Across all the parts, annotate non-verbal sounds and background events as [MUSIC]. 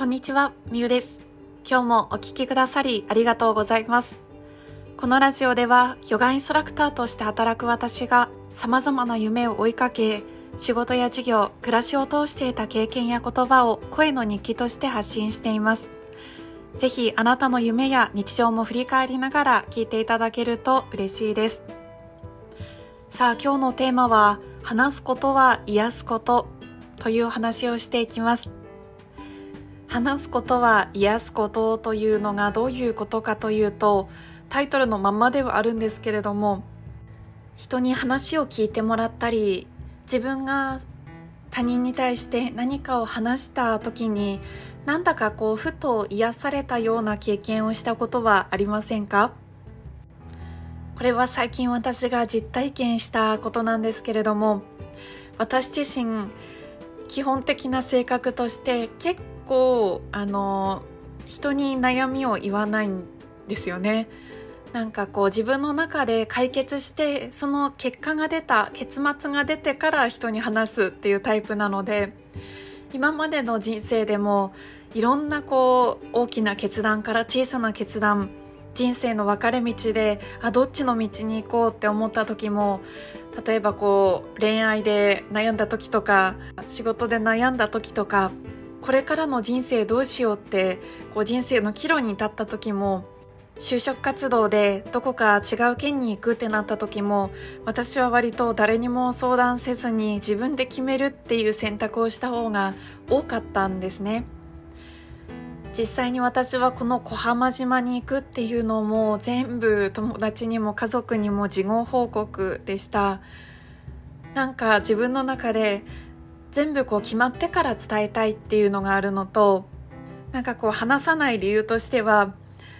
こんにちは、みゆです。今日もお聞きくださりありがとうございます。このラジオでは、ヨガインストラクターとして働く私が様々な夢を追いかけ、仕事や事業、暮らしを通していた経験や言葉を声の日記として発信しています。ぜひあなたの夢や日常も振り返りながら聞いていただけると嬉しいです。さあ今日のテーマは、話すことは癒すことという話をしていきます。話すことは癒すことというのがどういうことかというとタイトルのままではあるんですけれども人に話を聞いてもらったり自分が他人に対して何かを話した時になんだかこうふと癒されたような経験をしたことはありませんか？これは最近私が実体験したことなんですけれども私自身基本的な性格として結構あの人に悩みを言わないんですよね。なんかこう自分の中で解決してその結果が出た結末が出てから人に話すっていうタイプなので今までの人生でもいろんなこう大きな決断から小さな決断人生の分かれ道であどっちの道に行こうって思った時も例えばこう恋愛で悩んだ時とか仕事で悩んだ時とかこれからの人生どうしようってこう人生の岐路に立った時も就職活動でどこか違う県に行くってなった時も私は割と誰にも相談せずに自分で決めるっていう選択をした方が多かったんですね。実際に私はこの小浜島に行くっていうのも全部友達にも家族にも事後報告でした。なんか自分の中で全部こう決まってから伝えたいっていうのがあるのとなんかこう話さない理由としては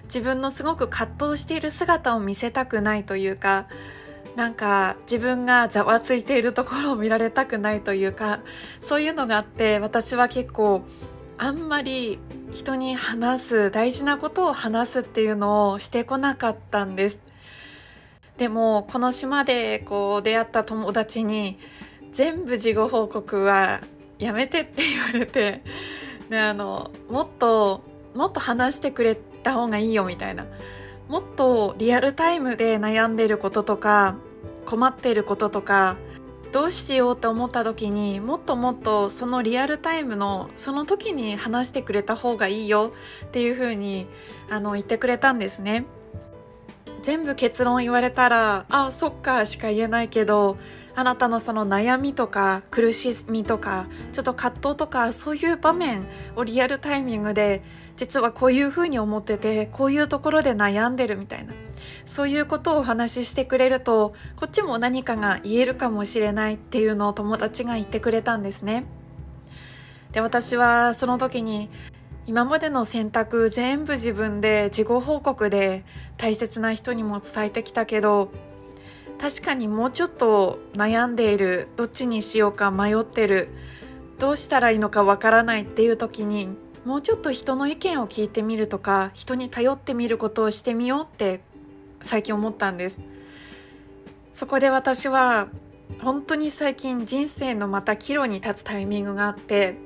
自分のすごく葛藤している姿を見せたくないというかなんか自分がざわついているところを見られたくないというかそういうのがあって私は結構あんまり人に話す大事なことを話すっていうのをしてこなかったんです。でもこの島でこう出会った友達に全部事後報告はやめてって言われてであのもっともっと話してくれた方がいいよみたいな。もっとリアルタイムで悩んでることとか困ってることとかどうしようと思った時にもっともっとそのリアルタイムのその時に話してくれた方がいいよっていうふうにあの言ってくれたんですね。全部結論言われたらあそっかしか言えないけどあなたのその悩みとか苦しみとかちょっと葛藤とかそういう場面をリアルタイミングで実はこういうふうに思っててこういうところで悩んでるみたいなそういうことをお話ししてくれるとこっちも何かが言えるかもしれないっていうのを友達が言ってくれたんですね。で私はその時に今までの選択全部自分で自己報告で大切な人にも伝えてきたけど確かにもうちょっと悩んでいるどっちにしようか迷ってるどうしたらいいのかわからないっていう時にもうちょっと人の意見を聞いてみるとか人に頼ってみることをしてみようって最近思ったんです。そこで私は本当に最近人生のまた岐路に立つタイミングがあって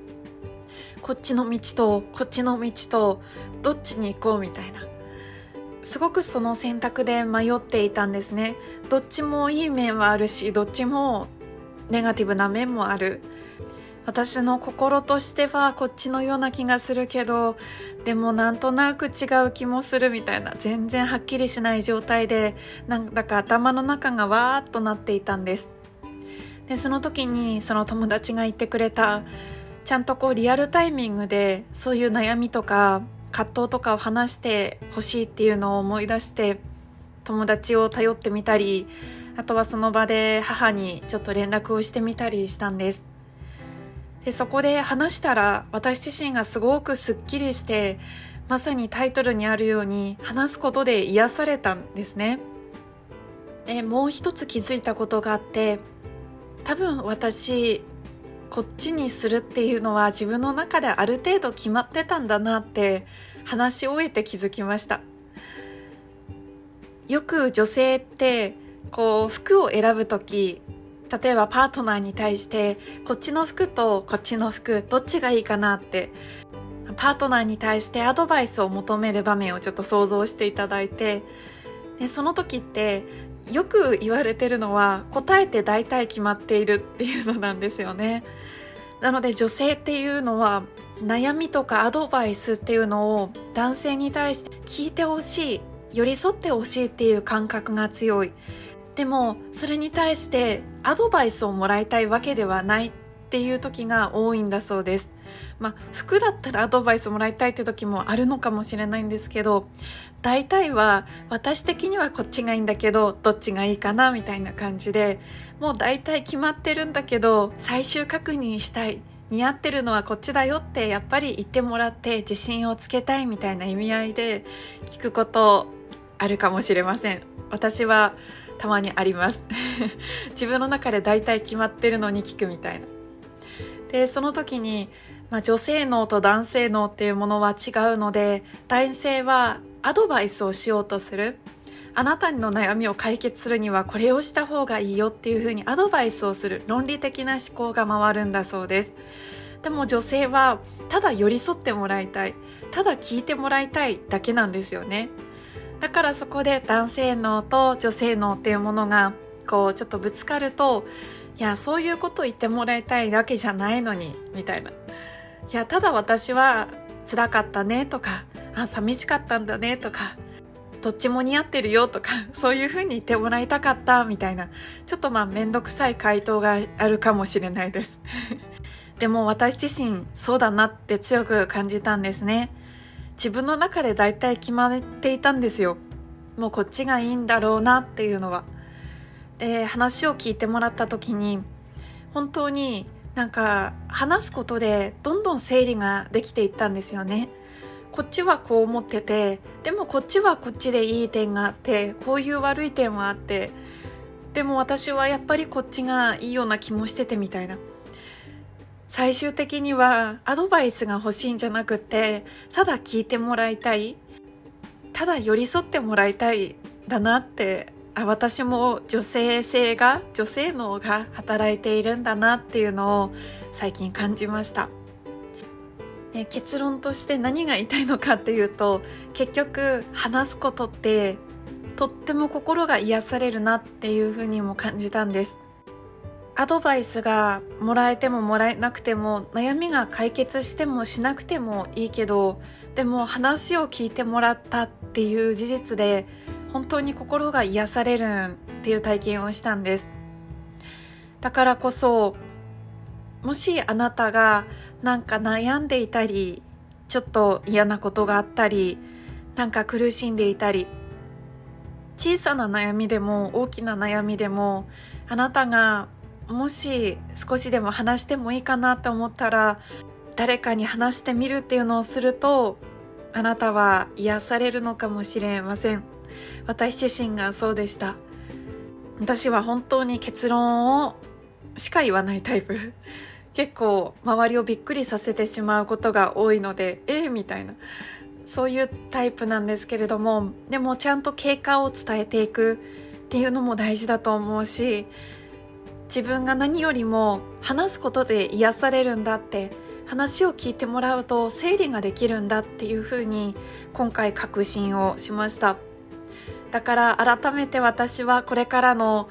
こっちの道とこっちの道とどっちに行こうみたいな。すごくその選択で迷っていたんですね。どっちもいい面はあるしどっちもネガティブな面もある。私の心としてはこっちのような気がするけどでもなんとなく違う気もするみたいな全然はっきりしない状態でなんだか頭の中がわーっとなっていたんです。でその時にその友達が言ってくれたちゃんとこうリアルタイミングでそういう悩みとか葛藤とかを話してほしいっていうのを思い出して友達を頼ってみたりあとはその場で母にちょっと連絡をしてみたりしたんです。でそこで話したら私自身がすごくすっきりしてまさにタイトルにあるように話すことで癒されたんですね。でもう一つ気づいたことがあって多分私こっちにするっていうのは自分の中である程度決まってたんだなって話し終えて気づきました。よく女性ってこう服を選ぶ時例えばパートナーに対してこっちの服とこっちの服どっちがいいかなってパートナーに対してアドバイスを求める場面をちょっと想像していただいてでその時ってよく言われてるのは答えて大体決まっているっていうのなんですよね。なので女性っていうのは悩みとかアドバイスっていうのを男性に対して聞いてほしい寄り添ってほしいっていう感覚が強い。でもそれに対してアドバイスをもらいたいわけではないっていう時が多いんだそうです。まあ服だったらアドバイスもらいたいって時もあるのかもしれないんですけど大体は私的にはこっちがいいんだけどどっちがいいかなみたいな感じでもう大体決まってるんだけど最終確認したい似合ってるのはこっちだよってやっぱり言ってもらって自信をつけたいみたいな意味合いで聞くことあるかもしれません。私はたまにあります。[LAUGHS] 自分の中で大体決まってるのに聞くみたいな。でその時に、まあ、女性脳と男性脳っていうものは違うので男性はアドバイスをしようとする。あなたの悩みを解決するにはこれをした方がいいよっていうふうにアドバイスをする。論理的な思考が回るんだそうです。でも女性はただ寄り添ってもらいたい。ただ聞いてもらいたいだけなんですよね。だからそこで男性脳と女性脳っていうものがこうちょっとぶつかるといやそういうことを言ってもらいたいわけじゃないのにみたいな。いやただ私は辛かったねとかあ寂しかったんだねとかどっちも似合ってるよとか [LAUGHS] そういうふうに言ってもらいたかったみたいなちょっとまあ面倒くさい回答があるかもしれないです。[LAUGHS] でも私自身そうだなって強く感じたんですね。自分の中で大体決まっていたんですよ。もうこっちがいいんだろうなっていうのは。で話を聞いてもらった時に本当になんか話すことでどんどん整理ができていったんですよね。こっちはこう思っててでもこっちはこっちでいい点があってこういう悪い点はあってでも私はやっぱりこっちがいいような気もしててみたいな。最終的にはアドバイスが欲しいんじゃなくてただ聞いてもらいたいただ寄り添ってもらいたいだなってあ私も女性性が女性脳が働いているんだなっていうのを最近感じました。ね、結論として何が言いたいのかっていうと結局話すことってとっても心が癒されるなっていうふうにも感じたんですアドバイスがもらえてももらえなくても悩みが解決してもしなくてもいいけどでも話を聞いてもらったっていう事実で本当に心が癒されるっていう体験をしたんです。だからこそもしあなたがなんか悩んでいたりちょっと嫌なことがあったりなんか苦しんでいたり小さな悩みでも大きな悩みでもあなたがもし少しでも話してもいいかなと思ったら誰かに話してみるっていうのをするとあなたは癒されるのかもしれません。私自身がそうでした。私は本当に結論をしか言わないタイプ。結構周りをびっくりさせてしまうことが多いのでえー、みたいな。そういうタイプなんですけれどもでもちゃんと経過を伝えていくっていうのも大事だと思うし自分が何よりも話すことで癒されるんだって話を聞いてもらうと整理ができるんだっていうふうに今回確信をしました。だから改めて私はこれからの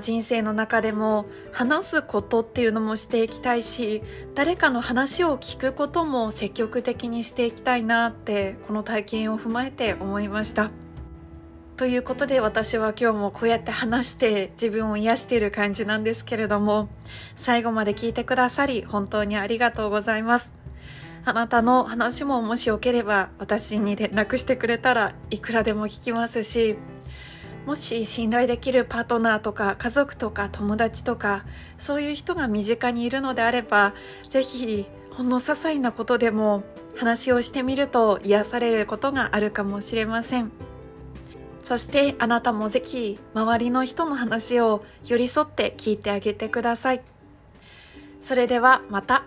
人生の中でも話すことっていうのもしていきたいし誰かの話を聞くことも積極的にしていきたいなってこの体験を踏まえて思いました。ということで私は今日もこうやって話して自分を癒している感じなんですけれども最後まで聞いてくださり本当にありがとうございます。あなたの話ももしよければ私に連絡してくれたらいくらでも聞きますしもし信頼できるパートナーとか家族とか友達とかそういう人が身近にいるのであれば是非ほんの些細なことでも話をしてみると癒されることがあるかもしれませんそしてあなたも是非周りの人の話を寄り添って聞いてあげてくださいそれではまた。